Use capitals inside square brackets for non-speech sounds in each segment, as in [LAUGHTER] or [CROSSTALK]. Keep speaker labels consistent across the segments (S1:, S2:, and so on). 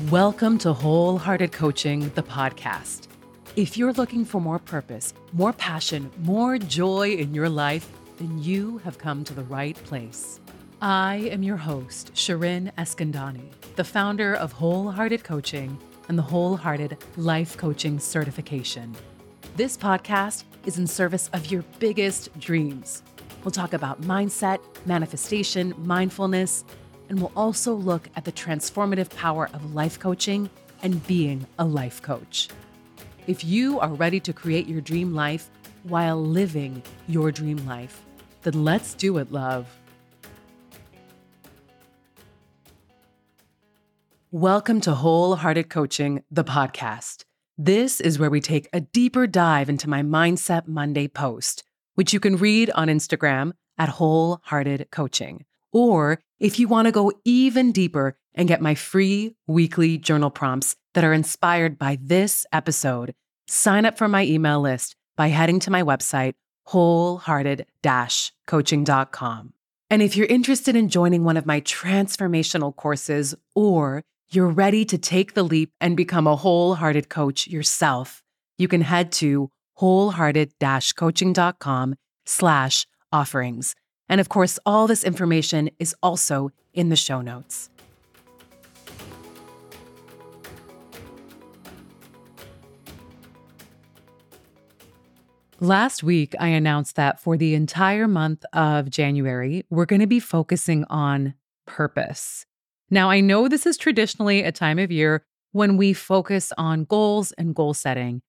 S1: Welcome to Wholehearted Coaching, the podcast. If you're looking for more purpose, more passion, more joy in your life, then you have come to the right place. I am your host, Shirin Eskandani, the founder of Wholehearted Coaching and the Wholehearted Life Coaching Certification. This podcast is in service of your biggest dreams. We'll talk about mindset, manifestation, mindfulness, and we'll also look at the transformative power of life coaching and being a life coach. If you are ready to create your dream life while living your dream life, then let's do it, love. Welcome to Wholehearted Coaching, the podcast. This is where we take a deeper dive into my Mindset Monday post, which you can read on Instagram at Wholehearted Coaching. Or if you want to go even deeper and get my free weekly journal prompts that are inspired by this episode, sign up for my email list by heading to my website, wholehearted coaching.com. And if you're interested in joining one of my transformational courses, or you're ready to take the leap and become a wholehearted coach yourself, you can head to wholehearted coaching.com slash offerings. And of course, all this information is also in the show notes. Last week, I announced that for the entire month of January, we're going to be focusing on purpose. Now, I know this is traditionally a time of year when we focus on goals and goal setting,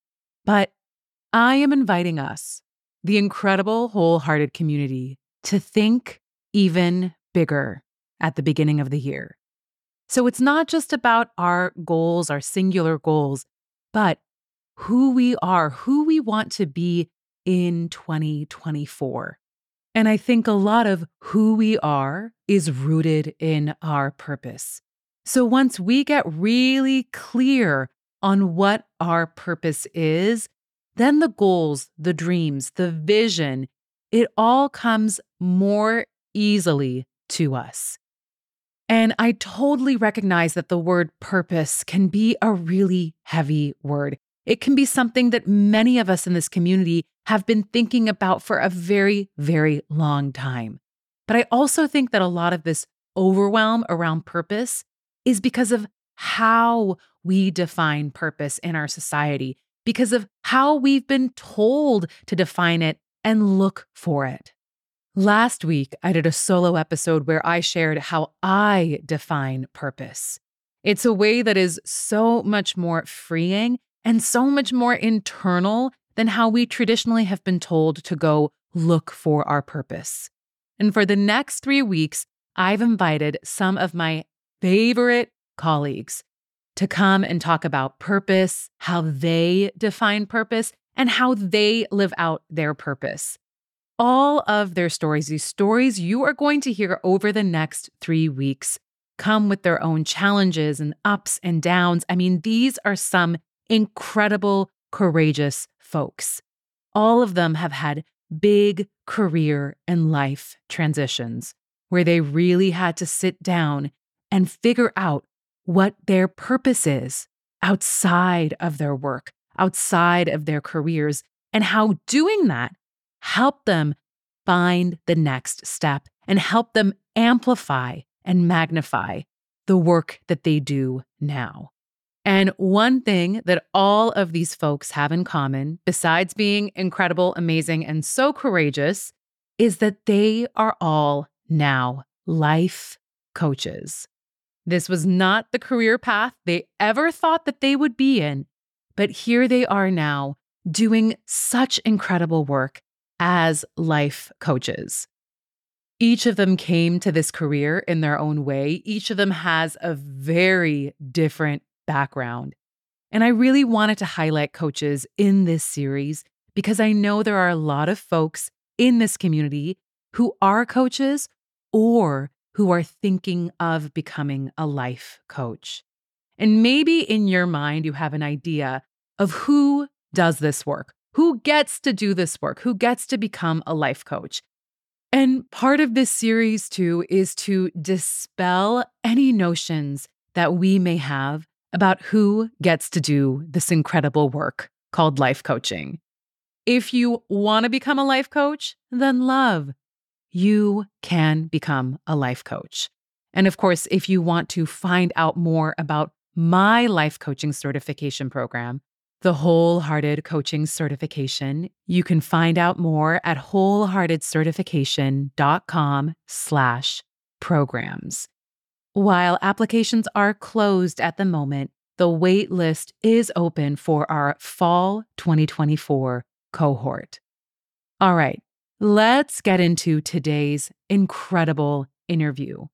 S1: but I am inviting us, the incredible wholehearted community, to think even bigger at the beginning of the year. So it's not just about our goals, our singular goals, but who we are, who we want to be in 2024. And I think a lot of who we are is rooted in our purpose. So once we get really clear on what our purpose is, then the goals, the dreams, the vision, it all comes more easily to us. And I totally recognize that the word purpose can be a really heavy word. It can be something that many of us in this community have been thinking about for a very, very long time. But I also think that a lot of this overwhelm around purpose is because of how we define purpose in our society, because of how we've been told to define it and look for it. Last week, I did a solo episode where I shared how I define purpose. It's a way that is so much more freeing and so much more internal than how we traditionally have been told to go look for our purpose. And for the next three weeks, I've invited some of my favorite colleagues to come and talk about purpose, how they define purpose, and how they live out their purpose. All of their stories, these stories you are going to hear over the next three weeks, come with their own challenges and ups and downs. I mean, these are some incredible, courageous folks. All of them have had big career and life transitions where they really had to sit down and figure out what their purpose is outside of their work, outside of their careers, and how doing that helped them find the next step and help them amplify and magnify the work that they do now. And one thing that all of these folks have in common, besides being incredible, amazing, and so courageous, is that they are all now life coaches. This was not the career path they ever thought that they would be in, but here they are now doing such incredible work as life coaches. Each of them came to this career in their own way. Each of them has a very different background. And I really wanted to highlight coaches in this series because I know there are a lot of folks in this community who are coaches or who are thinking of becoming a life coach. And maybe in your mind, you have an idea of who does this work, who gets to do this work, who gets to become a life coach. And part of this series, too, is to dispel any notions that we may have about who gets to do this incredible work called life coaching. If you want to become a life coach, then love. You can become a life coach. And of course, if you want to find out more about my life coaching certification program, the Wholehearted Coaching Certification, you can find out more at wholeheartedcertification.com slash programs. While applications are closed at the moment, the wait list is open for our fall 2024 cohort. All right, let's get into today's incredible interview.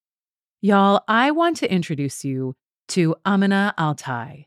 S1: Y'all, I want to introduce you to Amina AlTai.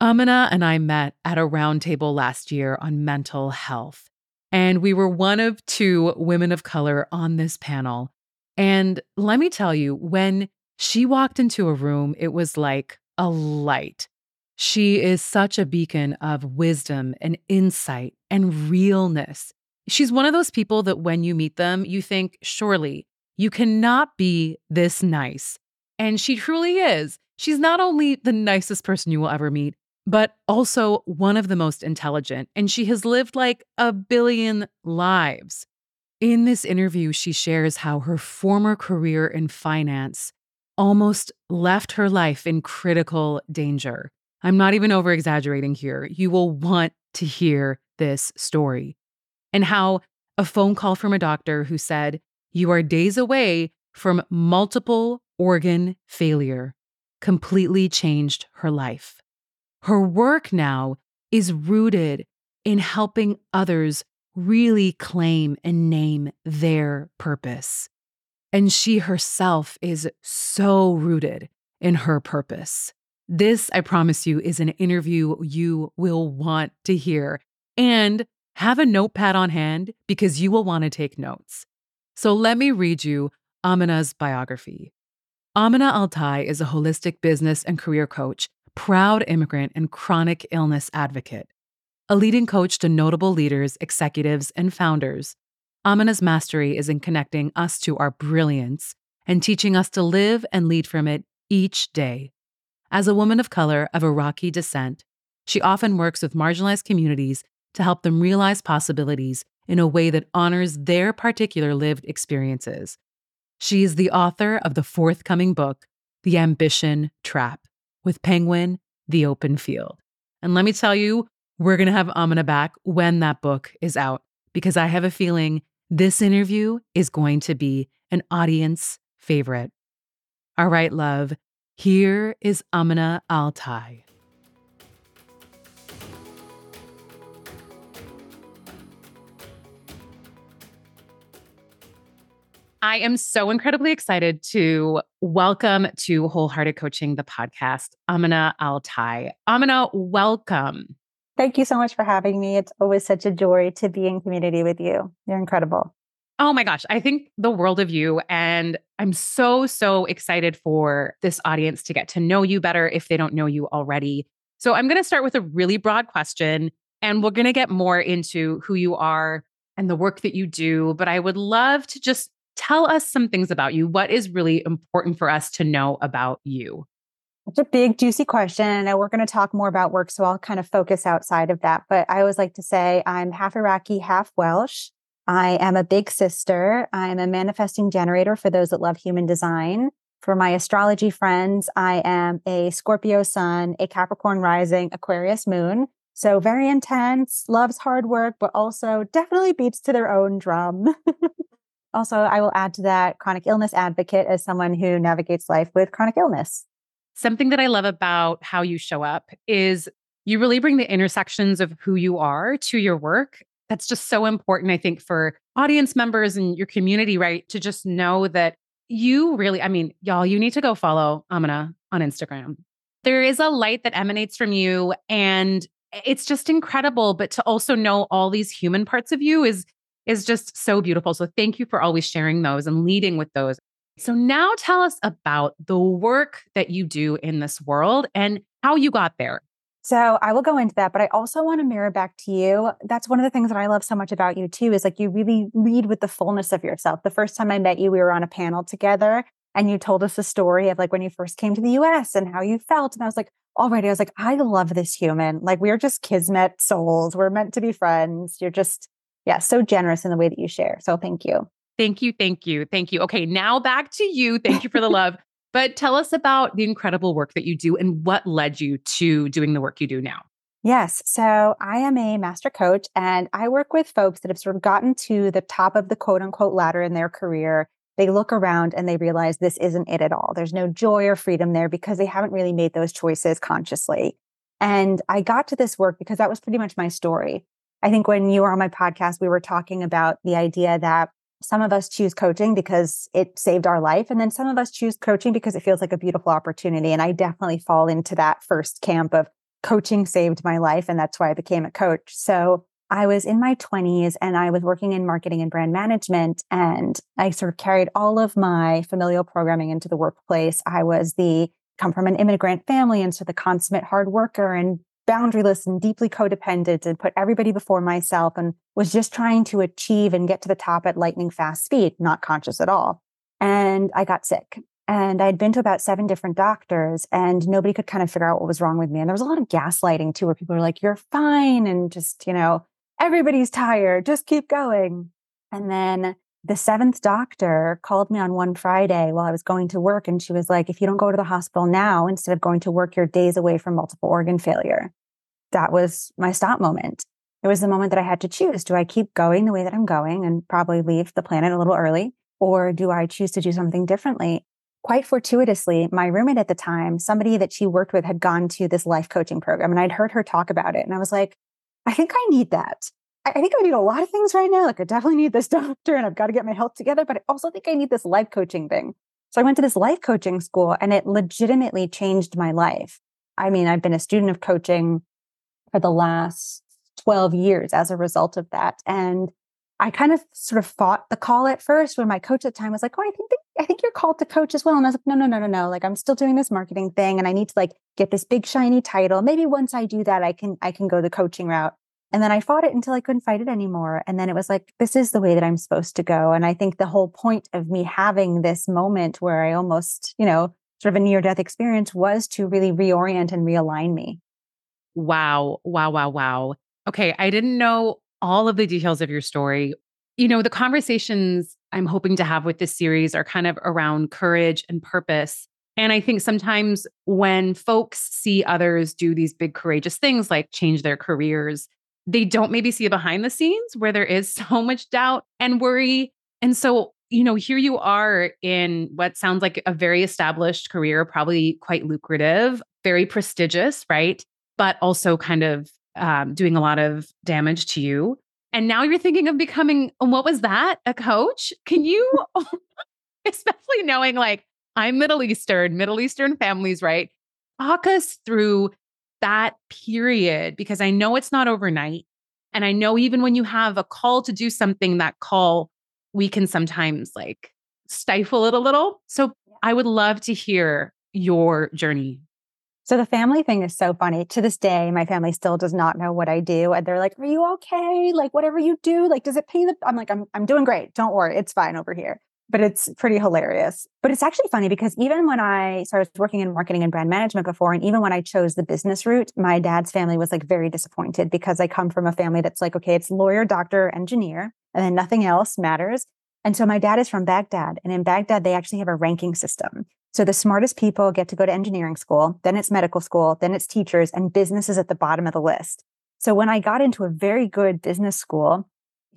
S1: Amina and I met at a roundtable last year on mental health, and we were one of two women of color on this panel. And let me tell you, when she walked into a room, it was like a light. She is such a beacon of wisdom and insight and realness. She's one of those people that when you meet them, you think, surely you cannot be this nice. And she truly is. She's not only the nicest person you will ever meet, but also one of the most intelligent. And she has lived like a billion lives. In this interview, she shares how her former career in finance almost left her life in critical danger. I'm not even over exaggerating here. You will want to hear this story. And how a phone call from a doctor who said, You are days away from multiple organ failure completely changed her life. Her work now is rooted in helping others really claim and name their purpose. And she herself is so rooted in her purpose. This, I promise you, is an interview you will want to hear. And have a notepad on hand because you will want to take notes. So let me read you Amina's biography. Amina AlTai is a holistic business and career coach, proud immigrant, and chronic illness advocate. A leading coach to notable leaders, executives, and founders, Amina's mastery is in connecting us to our brilliance and teaching us to live and lead from it each day. As a woman of color of Iraqi descent, she often works with marginalized communities to help them realize possibilities in a way that honors their particular lived experiences. She is the author of the forthcoming book, The Ambition Trap, with Penguin, The Open Field. And let me tell you, we're going to have Amina back when that book is out because I have a feeling this interview is going to be an audience favorite. All right, love, here is Amina AlTai. I am so incredibly excited to welcome to Wholehearted Coaching, the podcast, Amina AlTai. Amina, welcome.
S2: Thank you so much for having me. It's always such a joy to be in community with you. You're incredible.
S1: Oh my gosh, I think the world of you. And I'm so, so excited for this audience to get to know you better if they don't know you already. So I'm going to start with a really broad question, and we're going to get more into who you are and the work that you do. But I would love to just tell us some things about you. What is really important for us to know about you?
S2: It's a big, juicy question. Know we're going to talk more about work, so I'll kind of focus outside of that. But I always like to say I'm half Iraqi, half Welsh. I am a big sister. I'm a manifesting generator for those that love human design. For my astrology friends, I am a Scorpio sun, a Capricorn rising, Aquarius moon. So very intense, loves hard work, but also definitely beats to their own drum. [LAUGHS] also, I will add to that chronic illness advocate as someone who navigates life with chronic illness.
S1: Something that I love about how you show up is you really bring the intersections of who you are to your work. That's just so important, I think, for audience members and your community, right? To just know that you really, I mean, y'all, you need to go follow Amina on Instagram. There is a light that emanates from you, and it's just incredible. But to also know all these human parts of you is is just so beautiful. So thank you for always sharing those and leading with those. So, now tell us about the work that you do in this world and how you got there.
S2: So, I will go into that, but I also want to mirror back to you. That's one of the things that I love so much about you, too, is like you really lead with the fullness of yourself. The first time I met you, we were on a panel together. And you told us a story of like when you first came to the US and how you felt. And I was like, oh, already, I was like, I love this human. Like we're just kismet souls. We're meant to be friends. You're just, yeah, so generous in the way that you share. So thank you.
S1: Thank you. Thank you. Thank you. Okay, now back to you. Thank you for the [LAUGHS] love. But tell us about the incredible work that you do and what led you to doing the work you do now.
S2: Yes. So I am a master coach and I work with folks that have sort of gotten to the top of the quote unquote ladder in their career. They look around and they realize this isn't it at all. There's no joy or freedom there because they haven't really made those choices consciously. And I got to this work because that was pretty much my story. I think when you were on my podcast, we were talking about the idea that some of us choose coaching because it saved our life. And then some of us choose coaching because it feels like a beautiful opportunity. And I definitely fall into that first camp of coaching saved my life. And that's why I became a coach. So I was in my 20s and I was working in marketing and brand management. And I sort of carried all of my familial programming into the workplace. I was the come from an immigrant family and so the consummate hard worker and boundaryless and deeply codependent and put everybody before myself and was just trying to achieve and get to the top at lightning fast speed, not conscious at all. And I got sick. And I'd been to about seven different doctors and nobody could kind of figure out what was wrong with me. And there was a lot of gaslighting too, where people were like, you're fine. And just, you know, everybody's tired, just keep going. And then the seventh doctor called me on one Friday while I was going to work. And she was like, if you don't go to the hospital now, instead of going to work, you're days away from multiple organ failure. That was my stop moment. It was the moment that I had to choose. Do I keep going the way that I'm going and probably leave the planet a little early? Or do I choose to do something differently? quite fortuitously, my roommate at the time, somebody that she worked with, had gone to this life coaching program, and I'd heard her talk about it. And I was like, I think I need that. I think I need a lot of things right now. Like, I definitely need this [LAUGHS] doctor and I've got to get my health together, but I also think I need this life coaching thing. So I went to this life coaching school and it legitimately changed my life. I mean, I've been a student of coaching for the last 12 years as a result of that. And I kind of sort of fought the call at first when my coach at the time was like, Oh, I think that, I think you're called to coach as well. And I was like, no, no, no, no, no. Like I'm still doing this marketing thing and I need to like get this big shiny title. Maybe once I do that, I can I can go the coaching route. And then I fought it until I couldn't fight it anymore. And then it was like, this is the way that I'm supposed to go. And I think the whole point of me having this moment where I almost, you know, sort of a near death experience was to really reorient and realign me.
S1: Wow. Wow. Wow. Wow. Okay. I didn't know all of the details of your story. You know, the conversations I'm hoping to have with this series are kind of around courage and purpose. And I think sometimes when folks see others do these big courageous things like change their careers, they don't maybe see behind the scenes where there is [LAUGHS] so much doubt and worry. And so, you know, here you are in what sounds like a very established career, probably quite lucrative, very prestigious, right? But also kind of um, doing a lot of damage to you. And now you're thinking of becoming, what was that? A coach? Can you, [LAUGHS] [LAUGHS] especially knowing like I'm Middle Eastern, Middle Eastern families, right? Talk us through that period because I know it's not overnight. And I know even when you have a call to do something, that call, we can sometimes like stifle it a little. So I would love to hear your journey
S2: so the family thing is so funny. To this day, my family still does not know what I do. And they're like, Are you okay? Like, whatever you do, like, does it pay the I'm like, I'm I'm doing great. Don't worry, it's fine over here. But it's pretty hilarious. But it's actually funny because even when I started working in marketing and brand management before, and even when I chose the business route, my dad's family was like very disappointed because I come from a family that's like, okay, it's lawyer, doctor, engineer, and then nothing else matters. And so my dad is from Baghdad. And in Baghdad, they actually have a ranking system. So the smartest people get to go to engineering school, then it's medical school, then it's teachers, and business is at the bottom of the list. So when I got into a very good business school,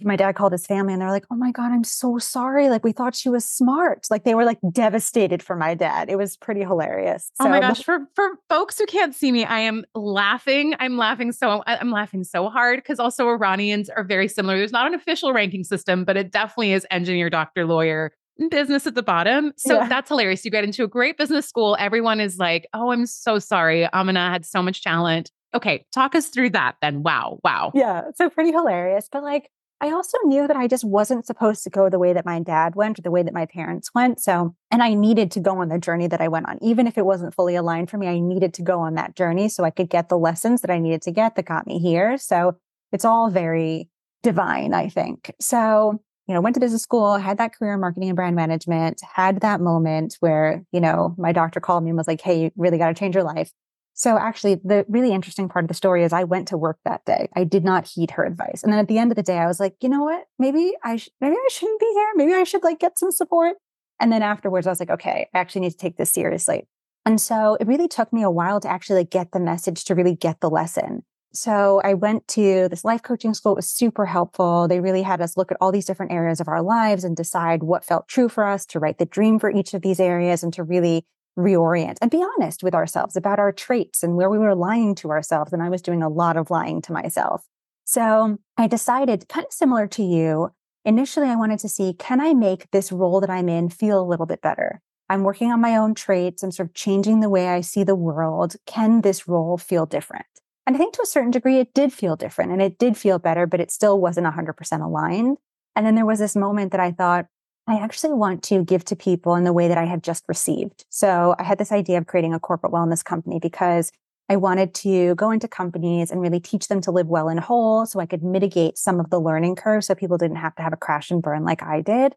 S2: my dad called his family and they're like, Oh my God, I'm so sorry. Like, we thought she was smart. Like, they were like devastated for my dad. It was pretty hilarious.
S1: So, oh my gosh. For, for folks who can't see me, I am laughing. I'm laughing so, I'm laughing so hard because also Iranians are very similar. There's not an official ranking system, but it definitely is engineer, doctor, lawyer, mm, business at the bottom. So yeah. that's hilarious. You get into a great business school. Everyone is like, oh, I'm so sorry. Amina had so much talent. Okay, talk us through that then. Wow. Wow.
S2: Yeah. So pretty hilarious. But like, I also knew that I just wasn't supposed to go the way that my dad went or the way that my parents went. So, and I needed to go on the journey that I went on. Even if it wasn't fully aligned for me, I needed to go on that journey so I could get the lessons that I needed to get that got me here. So it's all very divine, I think. So you know, went to business school, had that career in marketing and brand management, had that moment where, you know, my doctor called me and was like, hey, you really got to change your life. So actually, the really interesting part of the story is I went to work that day. I did not heed her advice. And then at the end of the day, I was like, you know what? Maybe I sh- maybe I shouldn't be here. Maybe I should like get some support. And then afterwards, I was like, okay, I actually need to take this seriously. And so it really took me a while to actually like, get the message to really get the lesson. So I went to this life coaching school. It was super helpful. They really had us look at all these different areas of our lives and decide what felt true for us to write the dream for each of these areas and to really reorient and be honest with ourselves about our traits and where we were lying to ourselves. And I was doing a lot of lying to myself. So I decided, kind of similar to you, initially I wanted to see can I make this role that I'm in feel a little bit better? I'm working on my own traits. I'm sort of changing the way I see the world. Can this role feel different? And I think to a certain degree, it did feel different and it did feel better, but it still wasn't 100% aligned. And then there was this moment that I thought, I actually want to give to people in the way that I have just received. So I had this idea of creating a corporate wellness company because I wanted to go into companies and really teach them to live well and whole so I could mitigate some of the learning curve so people didn't have to have a crash and burn like I did.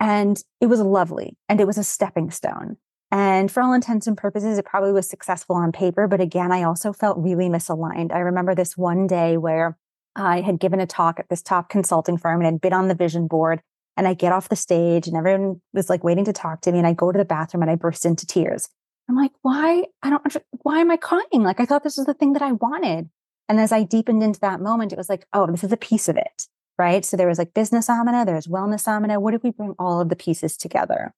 S2: And it was lovely and it was a stepping stone. And for all intents and purposes, it probably was successful on paper. But again, I also felt really misaligned. I remember this one day where I had given a talk at this top consulting firm and had been on the vision board. And I get off the stage and everyone was like waiting to talk to me. And I go to the bathroom and I burst into tears. I'm like, why? I don't, why am I crying? Like, I thought this was the thing that I wanted. And as I deepened into that moment, it was like, oh, this is a piece of it. Right. So there was like business Amina, there's wellness Amina. What if we bring all of the pieces together?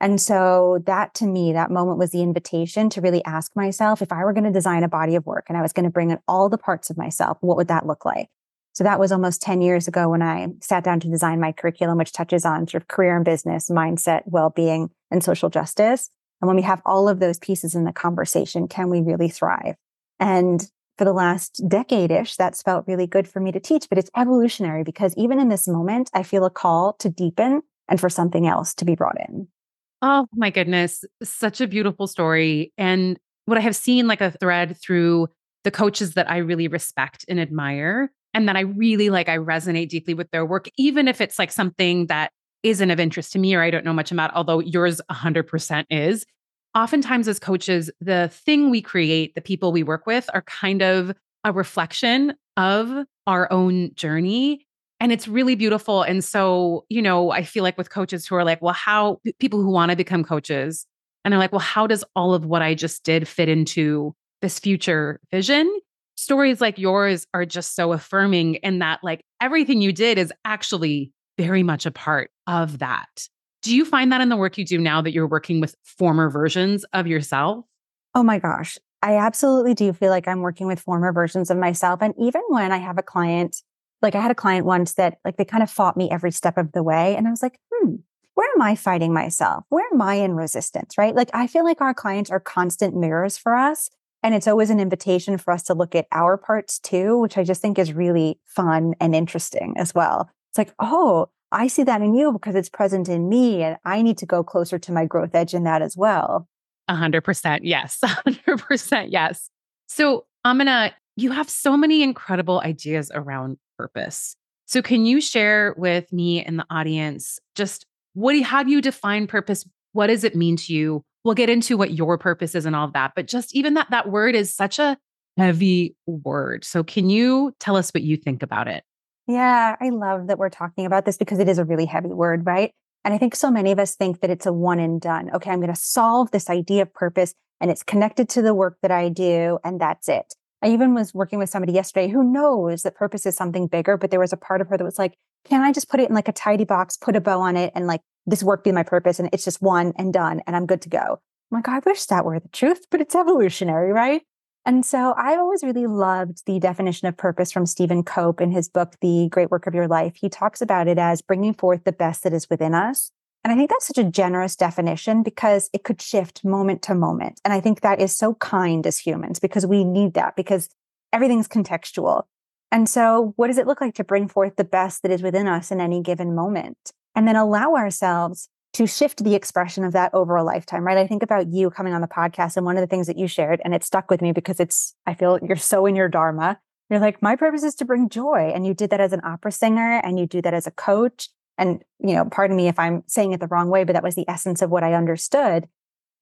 S2: And so that to me, that moment was the invitation to really ask myself if I were going to design a body of work and I was going to bring in all the parts of myself, what would that look like? So that was almost 10 years ago when I sat down to design my curriculum, which touches on sort of career and business, mindset, well-being, and social justice. And when we have all of those pieces in the conversation, can we really thrive? And for the last decade ish, that's felt really good for me to teach, but it's evolutionary because even in this moment, I feel a call to deepen and for something else to be brought in.
S1: Oh my goodness. Such a beautiful story. And what I have seen like a thread through the coaches that I really respect and admire, and that I really like, I resonate deeply with their work, even if it's like something that isn't of interest to me or I don't know much about, although yours 100% is. Oftentimes, as coaches, the thing we create, the people we work with, are kind of a reflection of our own journey and it's really beautiful. And so, you know, I feel like with coaches who are like, well, how people who want to become coaches and they're like, well, how does all of what I just did fit into this future vision? Stories like yours are just so affirming in that, like, everything you did is actually very much a part of that. Do you find that in the work you do now that you're working with former versions of yourself?
S2: Oh my gosh. I absolutely do feel like I'm working with former versions of myself. And even when I have a client like I had a client once that like they kind of fought me every step of the way. And I was like, hmm, where am I fighting myself? Where am I in resistance? Right. Like I feel like our clients are constant mirrors for us. And it's always an invitation for us to look at our parts too, which I just think is really fun and interesting as well. It's like, oh, I see that in you because it's present in me. And I need to go closer to my growth edge in that as well.
S1: A hundred percent. Yes. [LAUGHS] Hundred percent. Yes. So Amina, you have so many incredible ideas around purpose. So, can you share with me and the audience just what how do you define purpose? What does it mean to you? We'll get into what your purpose is and all of that, but just even that that word is such a heavy word. So, can you tell us what you think about it?
S2: Yeah, I love that we're talking about this because it is a really heavy word, right? And I think so many of us think that it's a one and done. Okay, I'm going to solve this idea of purpose and it's connected to the work that I do, and that's it. I even was working with somebody yesterday who knows that purpose is something bigger, but there was a part of her that was like, can I just put it in like a tidy box, put a bow on it, and like this work be my purpose? And it's just one and done, and I'm good to go. I'm like, I wish that were the truth, but it's [LAUGHS] evolutionary, right? And so I've always really loved the definition of purpose from Stephen Cope in his book, The Great Work of Your Life. He talks about it as bringing forth the best that is within us. And I think that's such a generous definition because it could shift moment to moment. And I think that is so kind as humans because we need that because everything's contextual. And so, what does it look like to bring forth the best that is within us in any given moment? And then allow ourselves to shift the expression of that over a lifetime, right? I think about you coming on the podcast and one of the things that you shared, and it stuck with me because it's, I feel you're so in your Dharma. You're like, my purpose is to bring joy. And you did that as an opera singer and you do that as a coach And, you know, pardon me if I'm saying it the wrong way, but that was the essence of what I understood.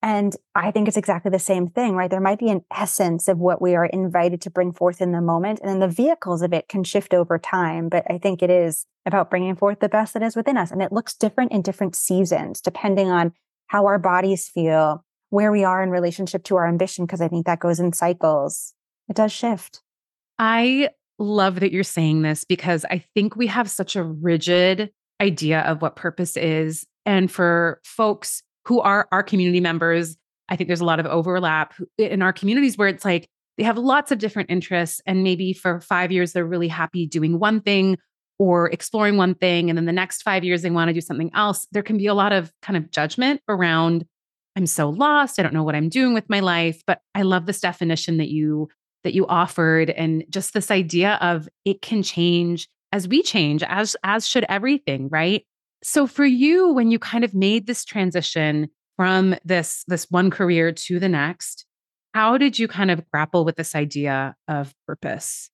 S2: And I think it's exactly the same thing, right? There might be an essence of what we are invited to bring forth in the moment, and then the vehicles of it can shift over time. But I think it is about bringing forth the best that is within us. And it looks different in different seasons, depending on how our bodies feel, where we are in relationship to our ambition, because I think that goes in cycles. It does shift.
S1: I love that you're saying this because I think we have such a rigid idea of what purpose is. And for folks who are our community members, I think there's a lot of overlap in our communities where it's like they have lots of different interests. And maybe for five years, they're really happy doing one thing or exploring one thing. And then the next five years, they want to do something else. There can be a lot of kind of judgment around, I'm so lost. I don't know what I'm doing with my life. But I love this definition that you that you offered and just this idea of it can change as we change as as should everything right so for you when you kind of made this transition from this this one career to the next how did you kind of grapple with this idea of purpose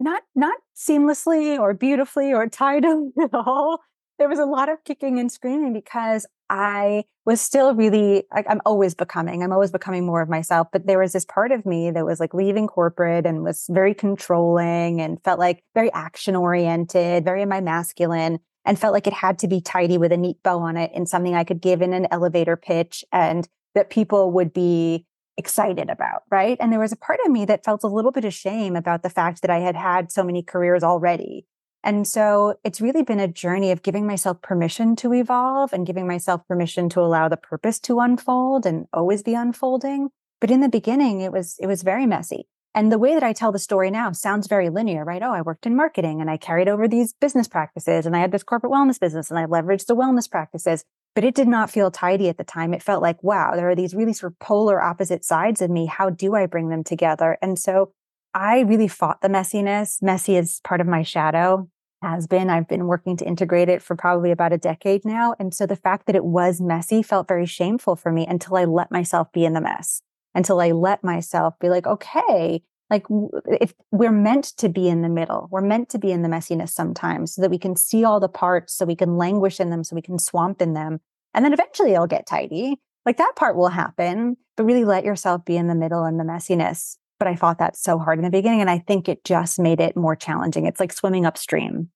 S2: not not seamlessly or beautifully or tied [LAUGHS] at all there was a lot of kicking and screaming because I was still really like I'm always becoming. I'm always becoming more of myself. But there was this part of me that was like leaving corporate and was very controlling and felt like very action oriented, very in my masculine, and felt like it had to be tidy with a neat bow on it and something I could give in an elevator pitch and that people would be excited about. Right. And there was a part of me that felt a little bit of shame about the fact that I had had so many careers already and so it's really been a journey of giving myself permission to evolve and giving myself permission to allow the purpose to unfold and always be unfolding. But in the beginning, it was, it was very messy. And the way that I tell the story now sounds very linear, right? Oh, I worked in marketing and I carried over these business practices and I had this corporate wellness business and I leveraged the wellness practices. But it did not feel tidy at the time. It felt like, wow, there are these really sort of polar opposite sides of me. How do I bring them together? And so I really fought the messiness. Messy is part of my shadow has been. I've been working to integrate it for probably about a decade now. And so the fact that it was messy felt very shameful for me until I let myself be in the mess, until I let myself be like, okay, like if we're meant to be in the middle, we're meant to be in the messiness sometimes so that we can see all the parts, so we can languish in them, so we can swamp in them. And then eventually it'll get tidy. Like that part will happen, but really let yourself be in the middle and the messiness but I fought that so hard in the beginning. And I think it just made it more challenging. It's like swimming upstream.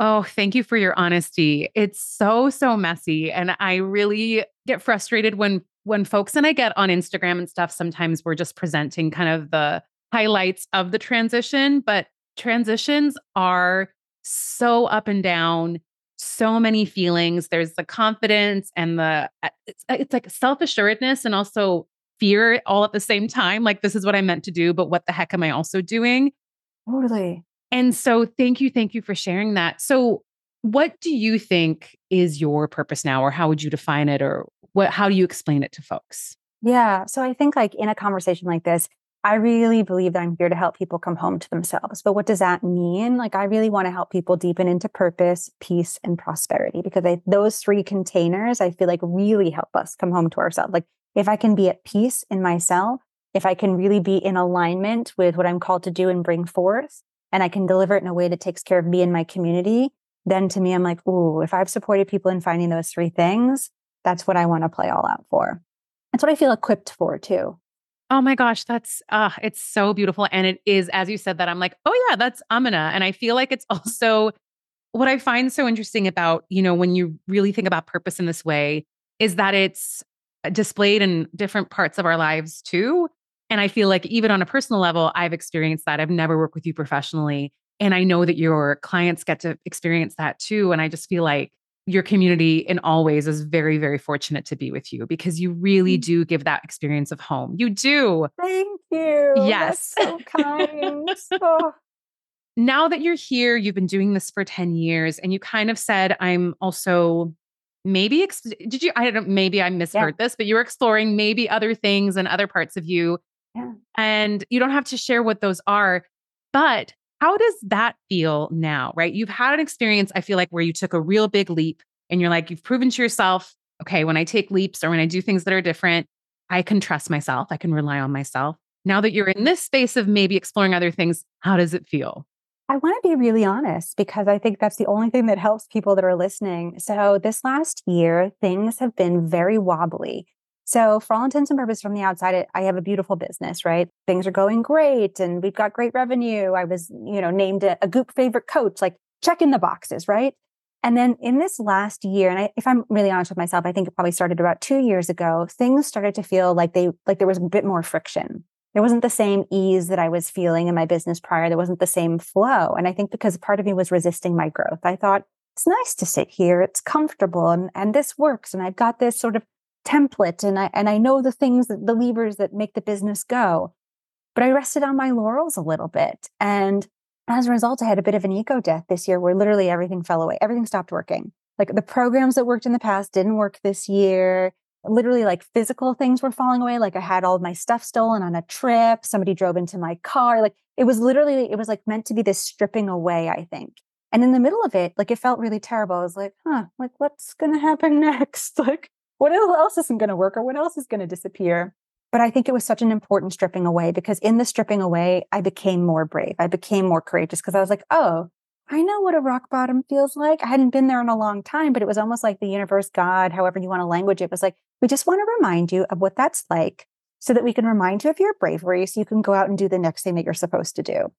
S1: Oh, thank you for your honesty. It's so so messy and I really get frustrated when when folks and I get on Instagram and stuff sometimes we're just presenting kind of the highlights of the transition, but transitions are so up and down, so many feelings. There's the confidence and the uh, it's, it's like self-assuredness and also fear all at the same time. Like this is what I meant to do, but what the heck am I also doing?
S2: Totally.
S1: And so thank you, thank you for sharing that. So what do you think is your purpose now or how would you define it or what how do you explain it to folks?
S2: Yeah, so I think like in a conversation like this, I really believe that I'm here to help people come home to themselves. But what does that mean? Like, I really want to help people deepen into purpose, peace, and prosperity because I, those three containers I feel like really help us come home to ourselves. Like, if I can be at peace in myself, if I can really be in alignment with what I'm called to do and bring forth, and I can deliver it in a way that takes care of me and my community, then to me, I'm like, ooh, if I've supported people in finding those three things, that's what I want to play all out for. That's what I feel equipped for too.
S1: Oh my gosh, that's uh it's so beautiful. And it is, as you said that, I'm like, oh yeah, that's Amina. And I feel like it's [LAUGHS] also what I find so interesting about, you know, when you really think about purpose in this way, is that it's displayed in different parts of our lives too. And I feel like even on a personal level, I've experienced that. I've never worked with you professionally. And I know that your clients get to experience that too. And I just feel like your community in all ways is very, very fortunate to be with you because you really mm. do give that experience of home. You do.
S2: Thank you.
S1: Yes.
S2: That's so kind. oh.
S1: Now that you're here, you've been doing this for 10 years, and you kind of said, I'm also maybe, ex- did you, I don't maybe I misheard yeah. this, but you were exploring maybe other things and other parts of you
S2: yeah.
S1: And you don't have to share what those are. But how does that feel now, right? You've had an experience, I feel like, where you took a real big leap and you're like, you've proven to yourself, okay, when I take leaps or when I do things that are different, I can trust myself, I can rely on myself. Now that you're in this space of maybe exploring other things, how does it feel?
S2: I want to be really honest because I think that's the only thing that helps people that are listening. So, this last year, things have been very wobbly. So, for all intents and purposes, from the outside, I have a beautiful business, right? Things are going great and we've got great revenue. I was, you know, named a, a Goop favorite coach, like checking the boxes, right? And then in this last year, and I, if I'm really honest with myself, I think it probably started about two years ago, things started to feel like they, like there was a bit more friction there wasn't the same ease that I was feeling in my business prior. There wasn't the same flow. And I think because part of me was resisting my growth, I thought, it's nice to sit here. It's comfortable and, and this works. And I've got this sort of template and I, and I know the things, that, the levers that make the business go. But I rested on my laurels a little bit. And as a result, I had a bit of an ego death this year where literally everything fell away. Everything stopped working. Like the programs that worked in the past didn't work this year literally like physical things were falling away. Like I had all my stuff stolen on a trip. Somebody drove into my car. Like it was literally, it was like meant to be this stripping away, I think. And in the middle of it, like it felt really terrible. I was like, huh, like what's going to happen [LAUGHS] next? Like what else isn't going to work or what else is going to disappear? But I think it was such an important stripping away because in the stripping away, I became more brave. I became more courageous because I was like, oh, I know what a rock bottom feels like. I hadn't been there in a long time, but it was almost like the universe, God, however you want to language it, was like, we just want to remind you of what that's like so that we can remind you of your bravery so you can go out and do the next thing that you're supposed to do.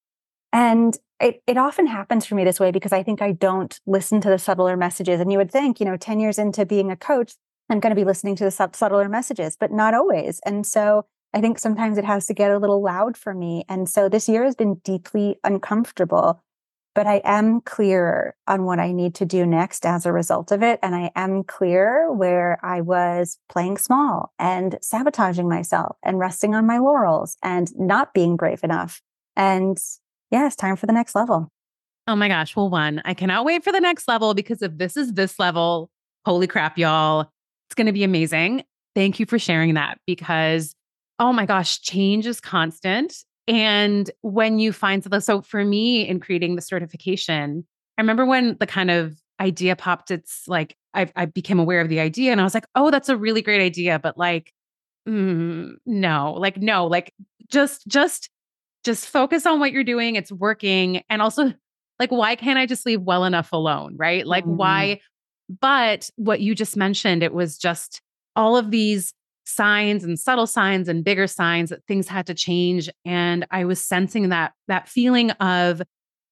S2: And it, it often happens for me this way because I think I don't listen to the subtler messages. And you would think, you know, 10 years into being a coach, I'm going to be listening to the subtler messages, but not always. And so I think sometimes it has to get a little loud for me. And so this year has been deeply uncomfortable but I am clearer on what I need to do next as a result of it. And I am clear where I was playing small and sabotaging myself and resting on my laurels and not being brave enough. And yeah, it's time for the next level.
S1: Oh my gosh. Well, one, I cannot wait for the next level because if this is this level, holy crap, y'all, going to be amazing. Thank you for sharing that because, oh my gosh, change is constant. And when you find something, so for me in creating the certification, I remember when the kind of idea popped, it's like I, I became aware of the idea and I was like, oh, that's a really great idea. But like, mm, no, like, no, like just, just, just focus on what you're doing. It's working. And also, like, why can't I just leave well enough alone? Right. Like, mm-hmm. why? But what you just mentioned, it was just all of these signs and subtle signs and bigger signs that things had to change and i was sensing that that feeling of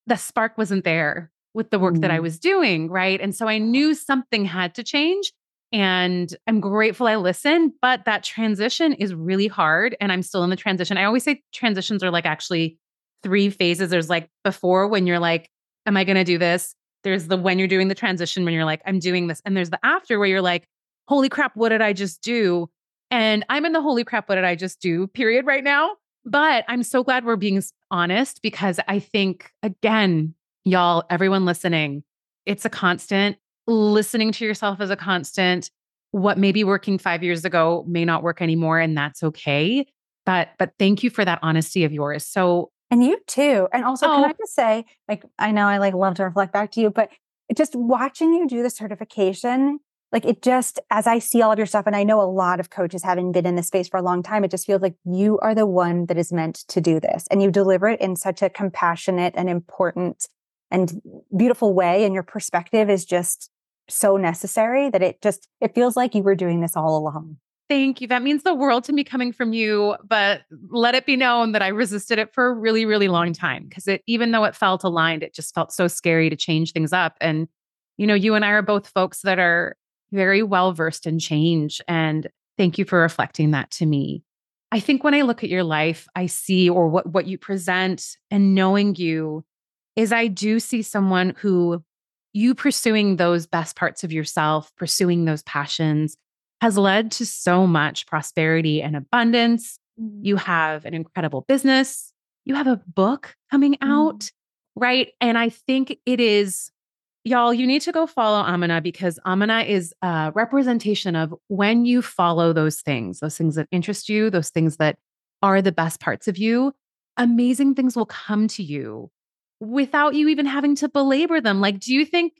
S1: the spark wasn't there with the work mm. that i mm-hmm. was doing right and so i knew something had to change and i'm grateful i listened but that transition is really hard and i'm still in the transition i always say transitions are like actually three phases there's like before when you're like am i going to do this there's the when you're doing the transition when you're like i'm doing this and there's the after where you're like holy crap what did i just do and I'm in the holy crap, what did I just do period right now? But I'm so glad we're being honest because I think, again, y'all, everyone listening, it's a constant. Listening to yourself is a constant. What may be working five years ago may not work anymore, and that's okay. But but thank you for that honesty of yours. So
S2: and you too. And also, oh. can I just say, like, I know I like love to reflect back to you, but just watching you do the certification like it just as i see all of your stuff and i know a lot of coaches having been in this space for a long time it just feels like you are the one that is meant to do this and you deliver it in such a compassionate and important and beautiful way and your perspective is just so necessary that it just it feels like you were doing this all along
S1: Thank you. That means the world to me coming from you, but let it be known that I resisted it for a really, really long time because it, even though it felt aligned, it just felt so scary to change things up. And, you know, you and I are both folks that are very well versed in change. And thank you for reflecting that to me. I think when I look at your life, I see, or what, what you present and knowing you, is I do see someone who you pursuing those best parts of yourself, pursuing those passions, has led to so much prosperity and abundance. Mm. You have an incredible business. You have a book coming out, mm. right? And I think it is Y'all, you need to go follow Amina because Amina is a representation of when you follow those things, those things that interest you, those things that are the best parts of you, amazing things will come to you without you even having to belabor them. Like, do you think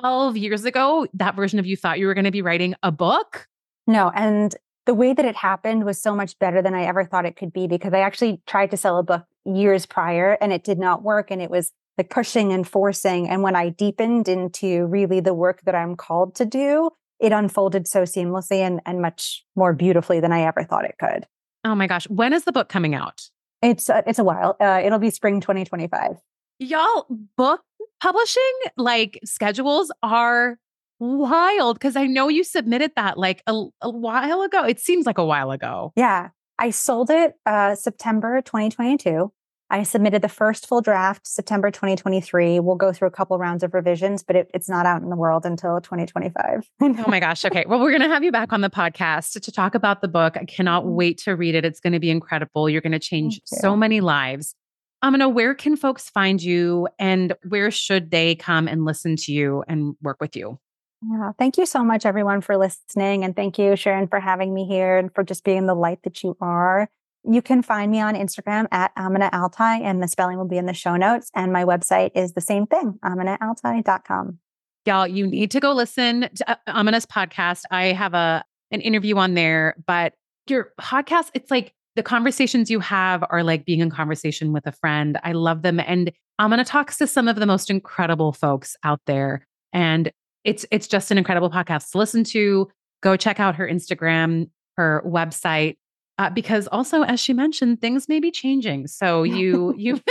S1: 12 years ago, that version of you thought you were going to be writing a book?
S2: No. And the way that it happened was so much better than I ever thought it could be because I actually tried to sell a book years prior and it did not work. And it was like pushing and forcing. And when I deepened into really the work that I'm called to do, it unfolded so seamlessly and, and much more beautifully than I ever thought it could.
S1: Oh my gosh. When is the book coming out?
S2: It's uh, it's a while. Uh, it'll be spring 2025.
S1: Y'all, book publishing like schedules are wild because I know you submitted that like a, a, while ago. It seems like a while ago.
S2: Yeah. I sold it uh, September 2022. I submitted the first full draft September 2023. We'll go through a couple rounds of revisions, but it, it's not out in the world until 2025. oh
S1: my gosh. Okay. Well, we're going to have you back on the podcast to talk about the book. I cannot mm-hmm. wait to read it. It's going to be incredible. You're going to change so many lives. Amina, where can folks find you and where should they come and listen to you and work with you?
S2: Yeah, thank you so much, everyone, for listening. And thank you, Shirin, for having me here and for just being the light that you are. You can find me on Instagram at Amina AlTai, and the spelling will be in the show notes. And my website is the same thing, aminaaltai.com.
S1: Y'all, you need to go listen to uh, Amina's podcast. I have a an interview on there, but your podcast, it's like the conversations you have are like being in conversation with a friend. I love them. And Amina talks to some of the most incredible folks out there. And it's it's just an incredible podcast to listen to. Go check out her Instagram, her website, uh, because also as she mentioned, things may be changing. So you you [LAUGHS]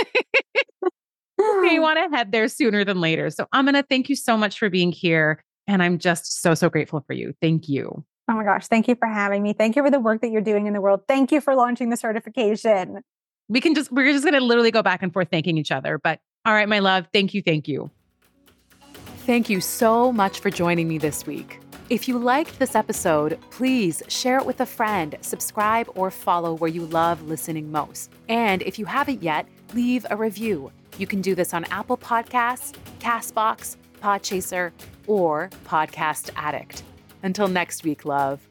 S1: [LAUGHS] may [SIGHS] want to head there sooner than later. So I'm gonna thank you so much for being here, and I'm just so so grateful for you. Thank you.
S2: Oh my gosh, thank you for having me. Thank you for the work that you're doing in the world. Thank you for launching the certification.
S1: We can just we're just gonna literally go back and forth thanking each other. But all right, my love, thank you, thank you. Thank you so much for joining me this week. If you liked this episode, please share it with a friend, subscribe, or follow where you love listening most. And if you haven't yet, leave a review. You can do this on Apple Podcasts, Castbox, Podchaser, or Podcast Addict. Until next week, love.